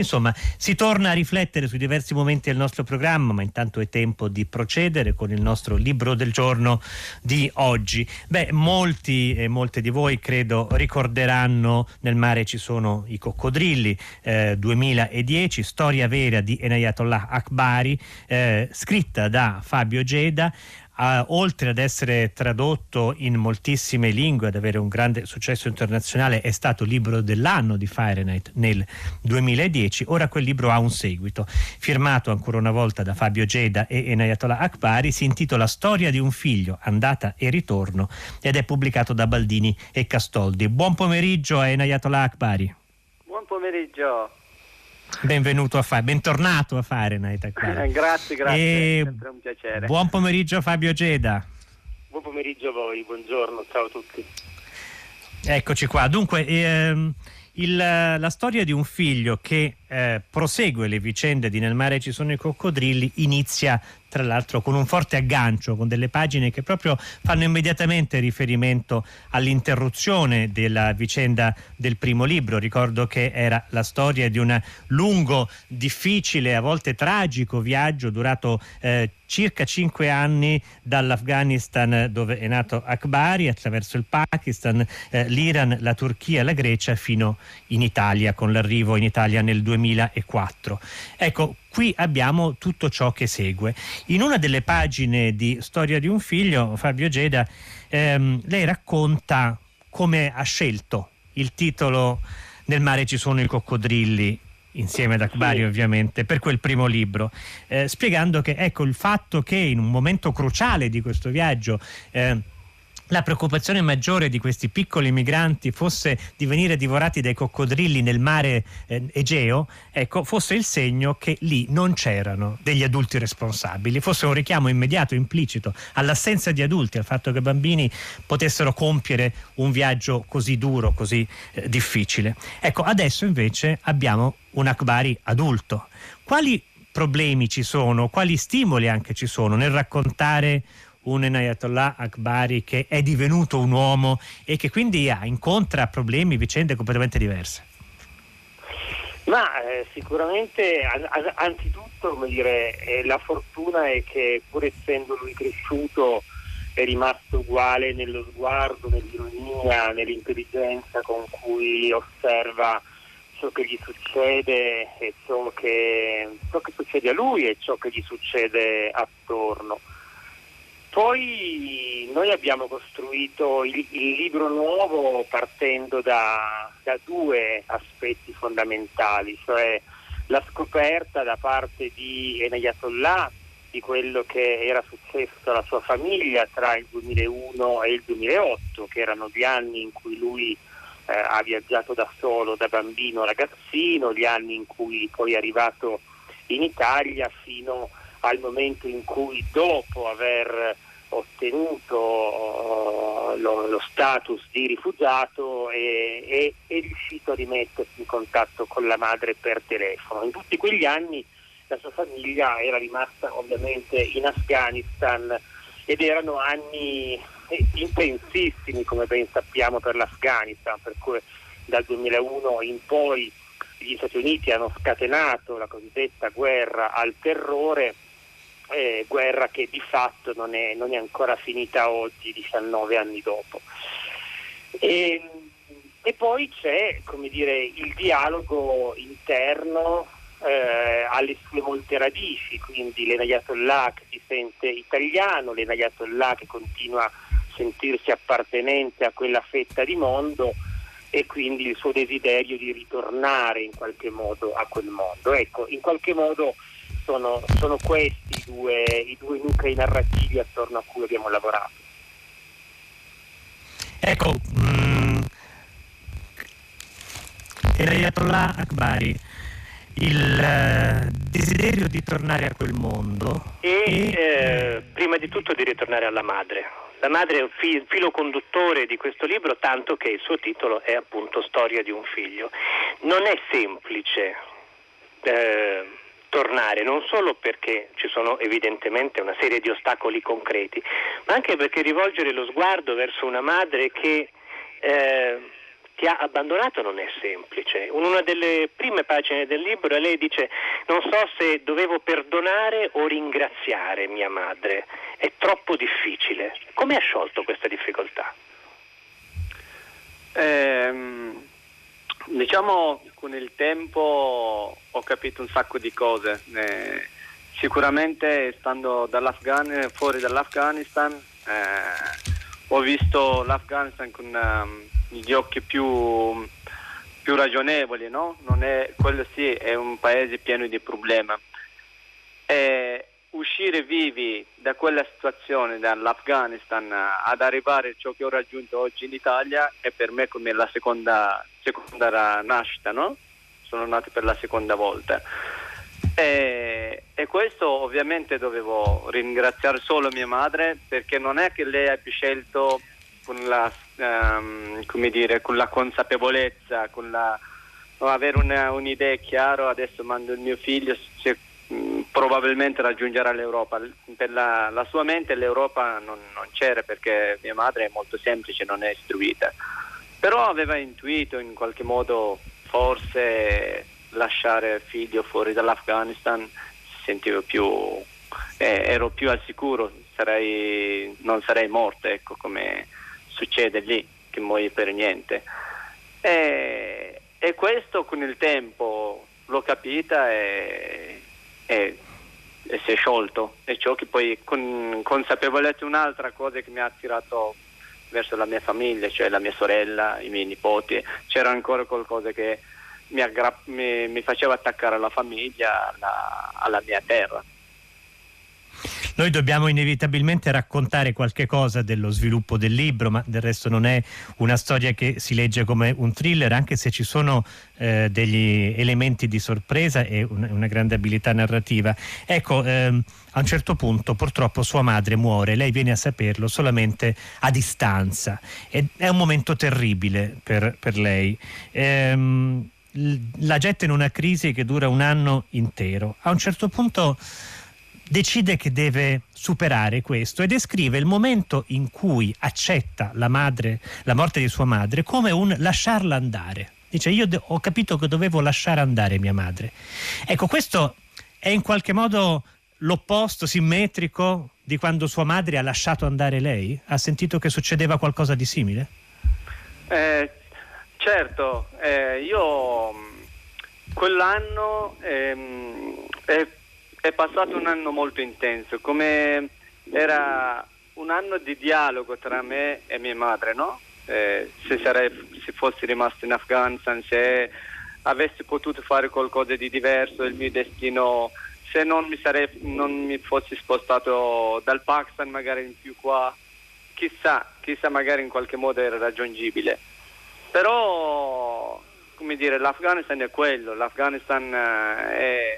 Insomma, si torna a riflettere sui diversi momenti del nostro programma, ma intanto è tempo di procedere con il nostro libro del giorno di oggi. Beh, molti e molte di voi credo ricorderanno Nel mare ci sono i coccodrilli, eh, 2010, storia vera di Enayatollah Akbari, eh, scritta da Fabio Geda Uh, oltre ad essere tradotto in moltissime lingue, ad avere un grande successo internazionale, è stato libro dell'anno di Fahrenheit nel 2010. Ora quel libro ha un seguito, firmato ancora una volta da Fabio Geda e Enayatollah Akbari, si intitola Storia di un figlio, andata e ritorno ed è pubblicato da Baldini e Castoldi. Buon pomeriggio a Enayatollah Akbari. Buon pomeriggio. Benvenuto a fare, bentornato a Fahrenheit. Eh, grazie, grazie, e... è sempre un piacere. Buon pomeriggio Fabio Geda. Buon pomeriggio a voi, buongiorno, ciao a tutti. Eccoci qua, dunque ehm, il, la storia di un figlio che eh, prosegue le vicende di Nel mare ci sono i coccodrilli inizia tra l'altro con un forte aggancio, con delle pagine che proprio fanno immediatamente riferimento all'interruzione della vicenda del primo libro. Ricordo che era la storia di un lungo, difficile, a volte tragico viaggio durato eh, circa cinque anni dall'Afghanistan dove è nato Akbari attraverso il Pakistan, eh, l'Iran, la Turchia, la Grecia fino in Italia con l'arrivo in Italia nel 2004. Ecco, qui abbiamo tutto ciò che segue. In una delle pagine di Storia di un figlio, Fabio Geda, ehm, lei racconta come ha scelto il titolo Nel mare ci sono i coccodrilli insieme ad Akbari ovviamente, per quel primo libro, eh, spiegando che ecco il fatto che in un momento cruciale di questo viaggio eh, la preoccupazione maggiore di questi piccoli migranti fosse di venire divorati dai coccodrilli nel mare eh, Egeo, ecco, fosse il segno che lì non c'erano degli adulti responsabili, fosse un richiamo immediato, implicito all'assenza di adulti, al fatto che bambini potessero compiere un viaggio così duro, così eh, difficile. Ecco, adesso invece abbiamo un Akbari adulto. Quali problemi ci sono, quali stimoli anche ci sono nel raccontare un Ayatollah Akbari che è divenuto un uomo e che quindi ha, incontra problemi, vicende completamente diverse? Ma eh, sicuramente an- anzitutto dire, eh, la fortuna è che pur essendo lui cresciuto è rimasto uguale nello sguardo, nell'ironia, nell'intelligenza con cui osserva ciò che gli succede e ciò che, ciò che succede a lui e ciò che gli succede attorno. Poi noi abbiamo costruito il, il libro nuovo partendo da, da, due aspetti fondamentali, cioè la scoperta da parte di Enayatollah di quello che era successo alla sua famiglia tra il 2001 e il 2008, che erano gli anni in cui lui eh, ha viaggiato da solo, da bambino ragazzino, gli anni in cui poi è arrivato in Italia fino a al momento in cui dopo aver ottenuto uh, lo, lo, status di rifugiato è, è, è, riuscito a rimettersi in contatto con la madre per telefono. In tutti quegli anni la sua famiglia era rimasta ovviamente in Afghanistan ed erano anni intensissimi come ben sappiamo per l'Afghanistan, per cui dal 2001 in poi gli Stati Uniti hanno scatenato la cosiddetta guerra al terrore eh, guerra che di fatto non è, non è, ancora finita oggi, 19 anni dopo. E, e poi c'è dire, il dialogo interno eh, alle sue molte radici, quindi l'Enayatollah che si sente italiano, l'Enayatollah che continua a sentirsi appartenente a quella fetta di mondo e quindi il suo desiderio di ritornare in qualche modo a quel mondo. Ecco, in qualche modo sono, sono questi i due, i due nuclei narrativi attorno a cui abbiamo lavorato. Ecco, mm, Ayatollah Akbari, il eh, desiderio di tornare a quel mondo e, e eh, prima di tutto di ritornare alla madre. La madre è il filo conduttore di questo libro, tanto che il suo titolo è appunto Storia di un figlio. Non è semplice eh, tornare, non solo perché ci sono evidentemente una serie di ostacoli concreti, ma anche perché rivolgere lo sguardo verso una madre che eh, ti ha abbandonato non è semplice. In una delle prime pagine del libro lei dice non so se dovevo perdonare o ringraziare mia madre, è troppo difficile. Come ha sciolto questa difficoltà? Eh, diciamo con il tempo ho capito un sacco di cose. Eh, sicuramente stando fuori dall'Afghanistan eh, ho visto l'Afghanistan con um, gli occhi più, più ragionevoli, no? È, quello sì è un paese pieno di problemi. E uscire vivi da quella situazione, dall'Afghanistan, ad arrivare a ciò che ho raggiunto oggi in Italia è per me come la seconda, seconda nascita, no? Sono nato per la seconda volta. E, e, questo ovviamente dovevo ringraziare solo mia madre perché non è che lei abbia scelto con la, um, dire, con la consapevolezza, con la, avere una, un'idea chiara, adesso mando il mio figlio, se, probabilmente raggiungerà l'Europa. Per la, la, sua mente l'Europa non, non c'era perché mia madre è molto semplice, non è istruita. Però aveva intuito in qualche modo forse lasciare figlio fuori dall'Afghanistan sentivo più, eh, ero più al sicuro, sarei, non sarei morto, ecco, come succede lì, che muoio per niente. E, e, questo con il tempo l'ho capita e, e, e, si è sciolto. E ciò che poi con consapevolezza un'altra cosa che mi ha attirato verso la mia famiglia, cioè la mia sorella, i miei nipoti, c'era ancora qualcosa che mi, aggra- mi, mi faceva attaccare alla famiglia, alla, alla mia terra. Noi dobbiamo inevitabilmente raccontare qualche cosa dello sviluppo del libro, ma del resto non è una storia che si legge come un thriller, anche se ci sono eh, degli elementi di sorpresa e una, una grande abilità narrativa. Ecco, ehm, a un certo punto purtroppo sua madre muore, lei viene a saperlo solamente a distanza. Ed è un momento terribile per, per lei. Ehm, la getta in una crisi che dura un anno intero. A un certo punto decide che deve superare questo e descrive il momento in cui accetta la, madre, la morte di sua madre come un lasciarla andare. Dice io ho capito che dovevo lasciare andare mia madre. Ecco, questo è in qualche modo l'opposto simmetrico di quando sua madre ha lasciato andare lei? Ha sentito che succedeva qualcosa di simile? Eh, Certo, eh, io mm, quell'anno ehm, è, è, passato un anno molto intenso, come era un anno di dialogo tra me e mia madre, no? Eh, se, sarei, se fossi rimasto in Afghanistan, se avessi potuto fare qualcosa di diverso, il mio destino, se non mi, sarei, non mi fossi spostato dal Pakistan magari in più qua, chissà, chissà magari in qualche modo era raggiungibile. Però, come dire, l'Afghanistan è quello, l'Afghanistan eh, è...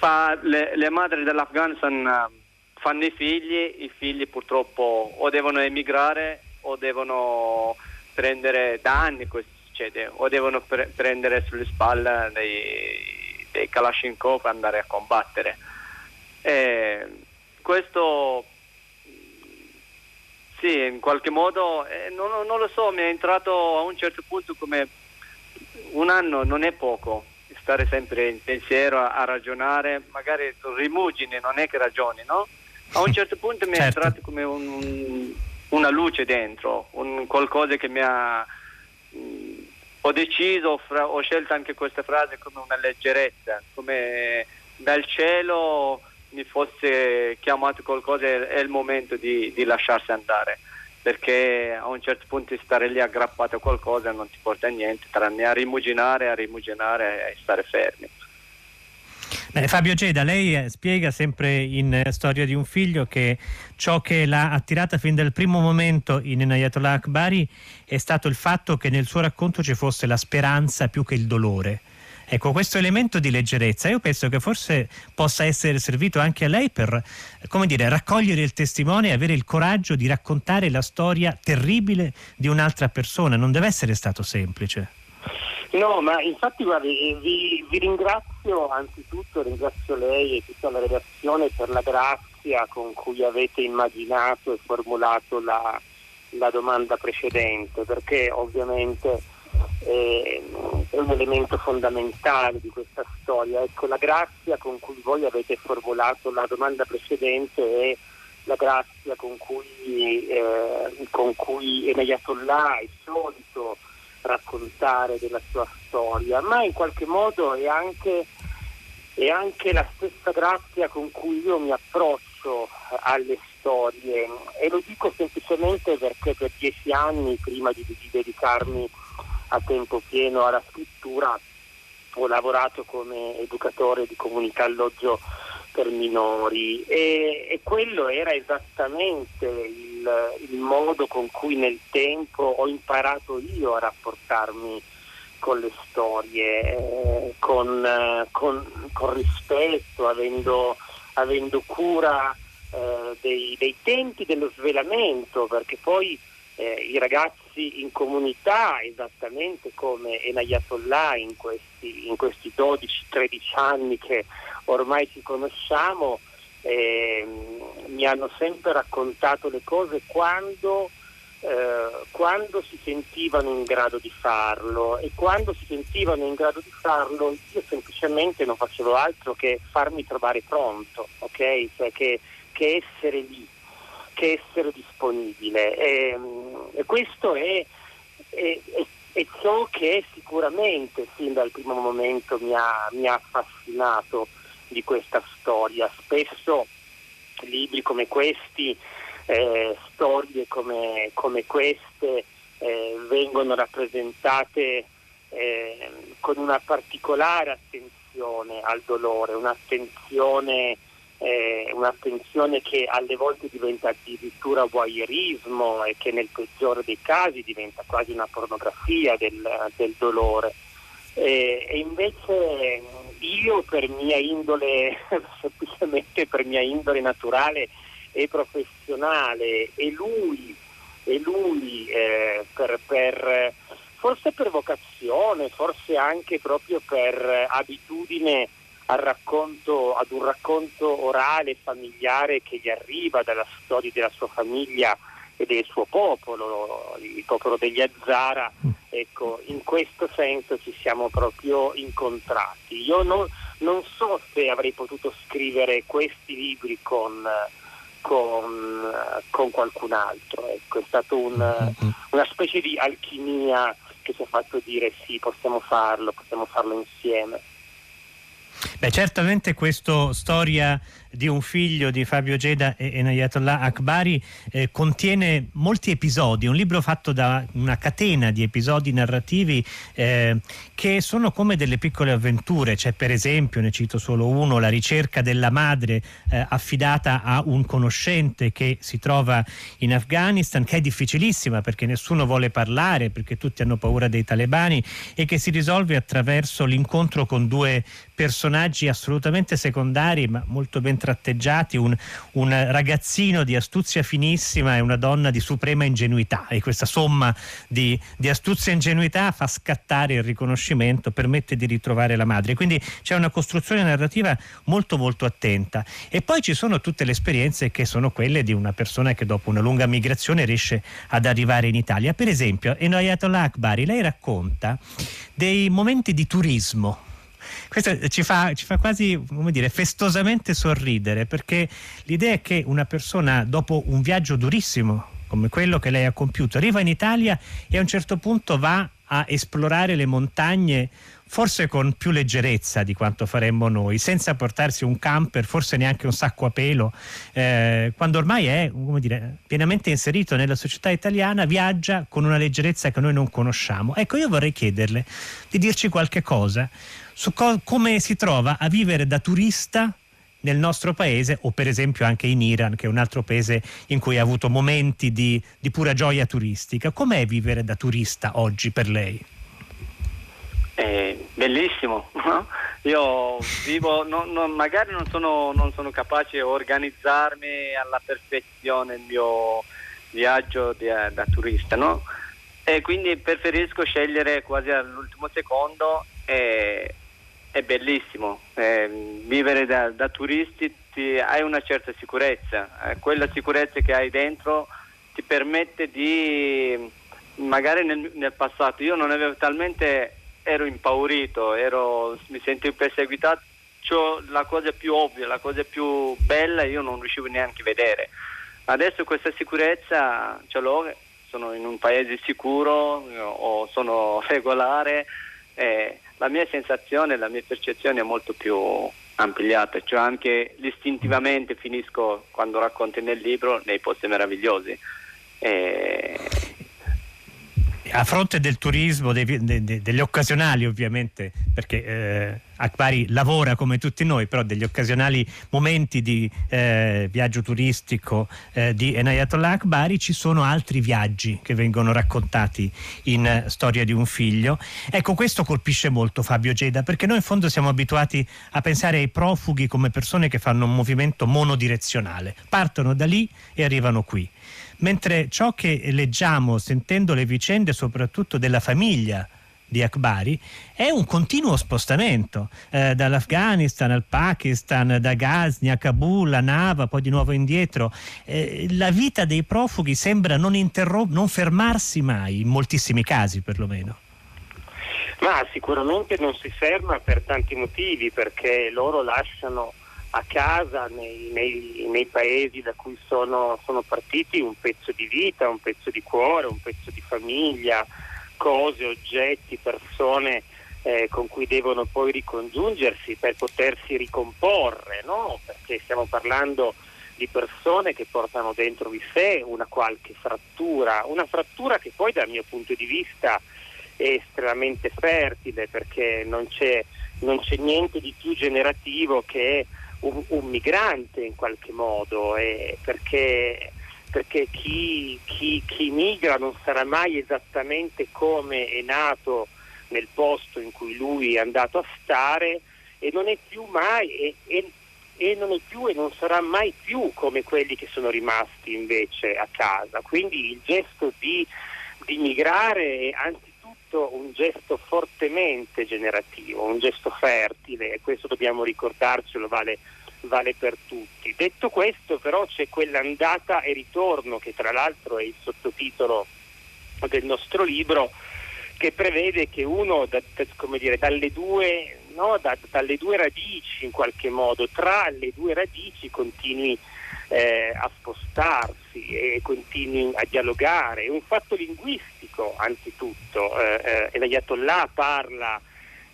Fa, le, le, madri dell'Afghanistan eh, fanno i figli, i figli purtroppo o devono emigrare o devono prendere da anni questo succede, o devono pre- prendere sulle spalle dei, dei Kalashnikov e andare a combattere. E questo sì, in qualche modo, eh, non, non, lo so, mi è entrato a un certo punto come un anno non è poco, stare sempre in pensiero, a, a ragionare, magari rimugini, non è che ragioni, no? A un certo punto mi è certo. entrato come un, una luce dentro, un qualcosa che mi ha... Mh, mm, ho deciso, fra, ho scelto anche questa frase come una leggerezza, come dal cielo mi fosse chiamato qualcosa è il momento di, di, lasciarsi andare perché a un certo punto stare lì aggrappato a qualcosa non ti porta a niente tranne a rimuginare, a rimuginare e stare fermi. Beh, Fabio Geda, lei eh, spiega sempre in eh, Storia di un figlio che ciò che l'ha attirata fin dal primo momento in Ayatollah Akbari è stato il fatto che nel suo racconto ci fosse la speranza più che il dolore Ecco, questo elemento di leggerezza io penso che forse possa essere servito anche a lei per, come dire, raccogliere il testimone e avere il coraggio di raccontare la storia terribile di un'altra persona. Non deve essere stato semplice. No, ma infatti guardi, eh, vi, vi, ringrazio anzitutto, ringrazio lei e tutta la redazione per la grazia con cui avete immaginato e formulato la, la domanda precedente, perché ovviamente eh, è un elemento fondamentale di questa storia. Ecco, la grazia con cui voi avete formulato la domanda precedente è la grazia con cui, eh, con cui Enayatollah è solito raccontare della sua storia, ma in qualche modo è anche, è anche la stessa grazia con cui io mi approccio alle storie e lo dico semplicemente perché per dieci anni prima di, di dedicarmi a tempo pieno alla scrittura ho lavorato come educatore di comunità alloggio per minori. E, e quello era esattamente il, il, modo con cui nel tempo ho imparato io a rapportarmi con le storie, eh, con, eh, con, con, rispetto, avendo, avendo cura eh, dei, dei, tempi dello svelamento, perché poi eh, i ragazzi in comunità, esattamente come Enayatollah in questi, in questi 12-13 anni che ormai ci conosciamo, eh, mi hanno sempre raccontato le cose quando, eh, quando, si sentivano in grado di farlo e quando si sentivano in grado di farlo io semplicemente non facevo altro che farmi trovare pronto, ok? Cioè che, che essere lì che essere disponibile. E, e questo è, è, è, ciò che sicuramente sin dal primo momento mi ha, mi ha affascinato di questa storia. Spesso libri come questi, eh, storie come, come queste eh, vengono rappresentate eh, con una particolare attenzione al dolore, un'attenzione eh, un'attenzione che alle volte diventa addirittura voyeurismo e che nel peggiore dei casi diventa quasi una pornografia del, del dolore. Eh, e invece io per mia indole, semplicemente per mia indole naturale e professionale e lui, e lui eh, per, per, forse per vocazione, forse anche proprio per abitudine racconto, ad un racconto orale, familiare che gli arriva dalla storia della sua famiglia e del suo popolo, il popolo degli Azzara. Mm. Ecco, in questo senso ci siamo proprio incontrati. Io non, non so se avrei potuto scrivere questi libri con, con, con qualcun altro. Ecco, è stata un, una specie di alchimia che ci ha fatto dire sì, possiamo farlo, possiamo farlo insieme. Beh, certamente questa storia di un figlio di Fabio Geda e Enayatollah Akbari eh, contiene molti episodi, un libro fatto da una catena di episodi narrativi eh, che sono come delle piccole avventure, c'è per esempio, ne cito solo uno, la ricerca della madre eh, affidata a un conoscente che si trova in Afghanistan, che è difficilissima perché nessuno vuole parlare, perché tutti hanno paura dei talebani e che si risolve attraverso l'incontro con due personaggi assolutamente secondari ma molto ben tratteggiati, un, un, ragazzino di astuzia finissima e una donna di suprema ingenuità e questa somma di, di astuzia e ingenuità fa scattare il riconoscimento, permette di ritrovare la madre. Quindi c'è una costruzione narrativa molto molto attenta e poi ci sono tutte le esperienze che sono quelle di una persona che dopo una lunga migrazione riesce ad arrivare in Italia. Per esempio, Enoyatollah Akbari, lei racconta dei momenti di turismo questo ci fa, ci fa quasi dire, festosamente sorridere perché l'idea è che una persona dopo un viaggio durissimo come quello che lei ha compiuto arriva in Italia e a un certo punto va a esplorare le montagne forse con più leggerezza di quanto faremmo noi, senza portarsi un camper, forse neanche un sacco a pelo, eh, quando ormai è dire, pienamente inserito nella società italiana, viaggia con una leggerezza che noi non conosciamo. Ecco, io vorrei chiederle di dirci qualche cosa su co- come si trova a vivere da turista nel nostro paese o per esempio anche in Iran, che è un altro paese in cui ha avuto momenti di, di pura gioia turistica. Com'è vivere da turista oggi per lei? È bellissimo, no? io vivo, non, non, magari non sono, non sono, capace di organizzarmi alla perfezione il mio viaggio di, da turista, no? e quindi preferisco scegliere quasi all'ultimo secondo e, è bellissimo, eh, vivere da, da turisti ti, hai una certa sicurezza, eh, quella sicurezza che hai dentro ti permette di, magari nel, nel passato, io non avevo talmente, ero impaurito, ero, mi sentivo perseguitato, cioè, la cosa più ovvia, la cosa più bella io non riuscivo neanche a vedere. Adesso questa sicurezza ce l'ho, sono in un paese sicuro o sono regolare, eh, la mia sensazione, la mia percezione è molto più ampliata, cioè anche istintivamente finisco quando racconti nel libro nei posti meravigliosi. Eh, a fronte del turismo, dei, de, de, degli occasionali ovviamente, perché eh, Akbari lavora come tutti noi, però degli occasionali momenti di eh, viaggio turistico eh, di Enayatollah Akbari ci sono altri viaggi che vengono raccontati in Storia di un figlio. Ecco, questo colpisce molto Fabio Geda, perché noi in fondo siamo abituati a pensare ai profughi come persone che fanno un movimento monodirezionale, partono da lì e arrivano qui mentre ciò che leggiamo sentendo le vicende soprattutto della famiglia di Akbari è un continuo spostamento eh, dall'Afghanistan al Pakistan, da Ghazni a Kabul, a Nava, poi di nuovo indietro. Eh, la vita dei profughi sembra non, non fermarsi mai, in moltissimi casi perlomeno. Ma sicuramente non si ferma per tanti motivi, perché loro lasciano a casa nei, nei, nei paesi da cui sono, sono, partiti un pezzo di vita, un pezzo di cuore, un pezzo di famiglia, cose, oggetti, persone eh, con cui devono poi ricongiungersi per potersi ricomporre, no? perché stiamo parlando di persone che portano dentro di sé una qualche frattura, una frattura che poi dal mio punto di vista è estremamente fertile perché non c'è, non c'è niente di più generativo che un, un migrante in qualche modo, eh, perché, perché chi, chi, chi, migra non sarà mai esattamente come è nato nel posto in cui lui è andato a stare e non è più mai e, e, e non è più e non sarà mai più come quelli che sono rimasti invece a casa. Quindi il gesto di, di migrare è anzitutto un gesto fortemente generativo, un gesto fertile e questo dobbiamo ricordarcelo, vale vale per tutti. Detto questo però c'è quell'andata e ritorno che tra l'altro è il sottotitolo del nostro libro che prevede che uno da, dire, dalle, due, no, da, dalle, due, radici in qualche modo, tra le due radici continui eh, a spostarsi e continui a dialogare. È un fatto linguistico anzitutto. Eh, eh, l'Ayatollah parla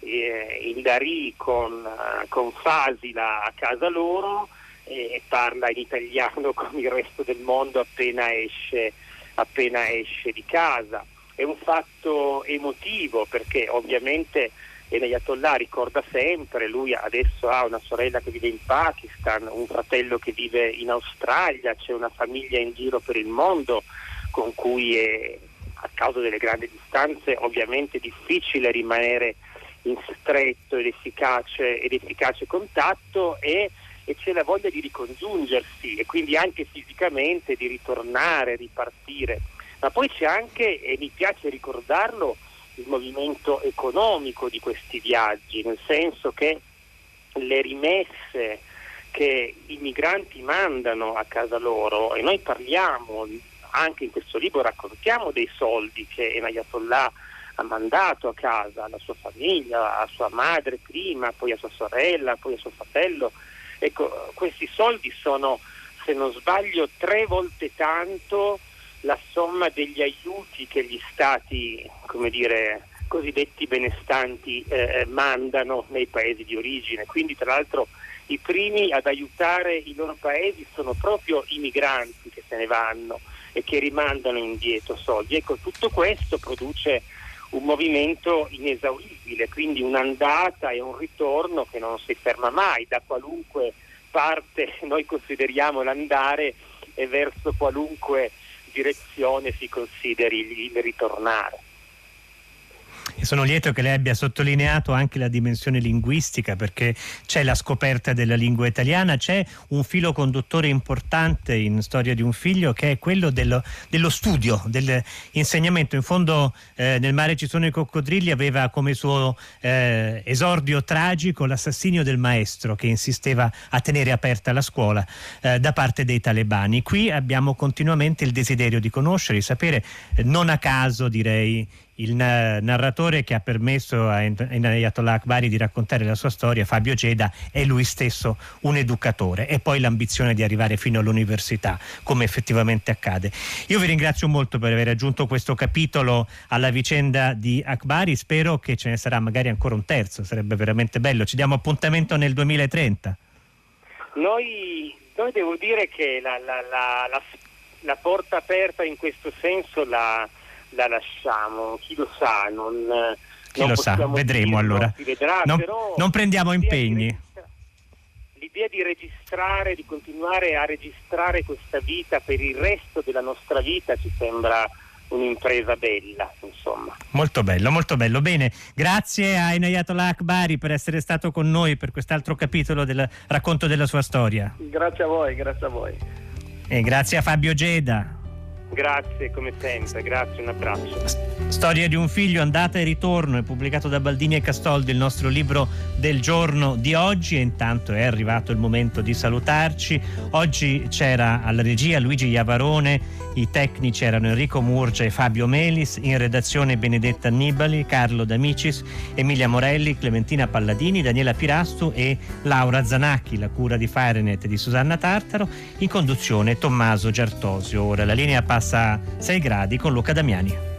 eh, il Dari con, eh, con Fasila a casa loro e parla in italiano con il resto del mondo appena esce, appena esce di casa. È un fatto emotivo perché ovviamente Enayatollah ricorda sempre, lui adesso ha una sorella che vive in Pakistan, un fratello che vive in Australia, c'è una famiglia in giro per il mondo con cui è, a causa delle grandi distanze ovviamente difficile rimanere in stretto ed efficace, ed efficace contatto e, e, c'è la voglia di ricongiungersi e quindi anche fisicamente di ritornare, ripartire. Ma poi c'è anche, e mi piace ricordarlo, il movimento economico di questi viaggi, nel senso che le rimesse che i migranti mandano a casa loro, e noi parliamo anche in questo libro, raccontiamo dei soldi che Enayatollah ha mandato a casa alla sua famiglia, a sua madre prima, poi a sua sorella, poi a suo fratello. Ecco, questi soldi sono, se non sbaglio, tre volte tanto la somma degli aiuti che gli stati, come dire, cosiddetti benestanti eh, mandano nei paesi di origine. Quindi tra l'altro i primi ad aiutare i loro paesi sono proprio i migranti che se ne vanno e che rimandano indietro soldi. Ecco, tutto questo produce un movimento inesauribile, quindi un'andata e un ritorno che non si ferma mai, da qualunque parte noi consideriamo l'andare e verso qualunque direzione si consideri il ritornare. Sono lieto che lei abbia sottolineato anche la dimensione linguistica perché c'è la scoperta della lingua italiana, c'è un filo conduttore importante in Storia di un figlio che è quello dello, dello studio, dell'insegnamento. In fondo eh, nel mare ci sono i coccodrilli aveva come suo eh, esordio tragico l'assassinio del maestro che insisteva a tenere aperta la scuola eh, da parte dei talebani. Qui abbiamo continuamente il desiderio di conoscere, di sapere, eh, non a caso direi il narratore che ha permesso a Ayatollah Akbari di raccontare la sua storia, Fabio Geda, è lui stesso un educatore e poi l'ambizione di arrivare fino all'università, come effettivamente accade. Io vi ringrazio molto per aver aggiunto questo capitolo alla vicenda di Akbari, spero che ce ne sarà magari ancora un terzo, sarebbe veramente bello. Ci diamo appuntamento nel 2030. Noi, noi devo dire che la, la, la, la porta aperta in questo senso la la lasciamo, chi lo sa, non, chi non lo sa, vedremo dirlo, allora. Vedrà, non, non, prendiamo impegni. L'idea di registrare, di continuare a registrare questa vita per il resto della nostra vita ci sembra un'impresa bella, insomma. Molto bello, molto bello. Bene, grazie a Inayatollah Akbari per essere stato con noi per quest'altro capitolo del racconto della sua storia. Grazie a voi, grazie a voi. E grazie a Fabio Geda. Grazie come sempre, grazie, un abbraccio. Storia di un figlio, andata e ritorno, è pubblicato da Baldini e Castoldi, il nostro libro del giorno di oggi e intanto è arrivato il momento di salutarci. Oggi c'era alla regia Luigi Iavarone, i tecnici erano Enrico Murgia e Fabio Melis, in redazione Benedetta Annibali, Carlo D'Amicis, Emilia Morelli, Clementina Palladini, Daniela Pirastu e Laura Zanacchi, la cura di Firenet di Susanna Tartaro, in conduzione Tommaso Giartosio. Ora la linea passa a 6 gradi con Luca Damiani.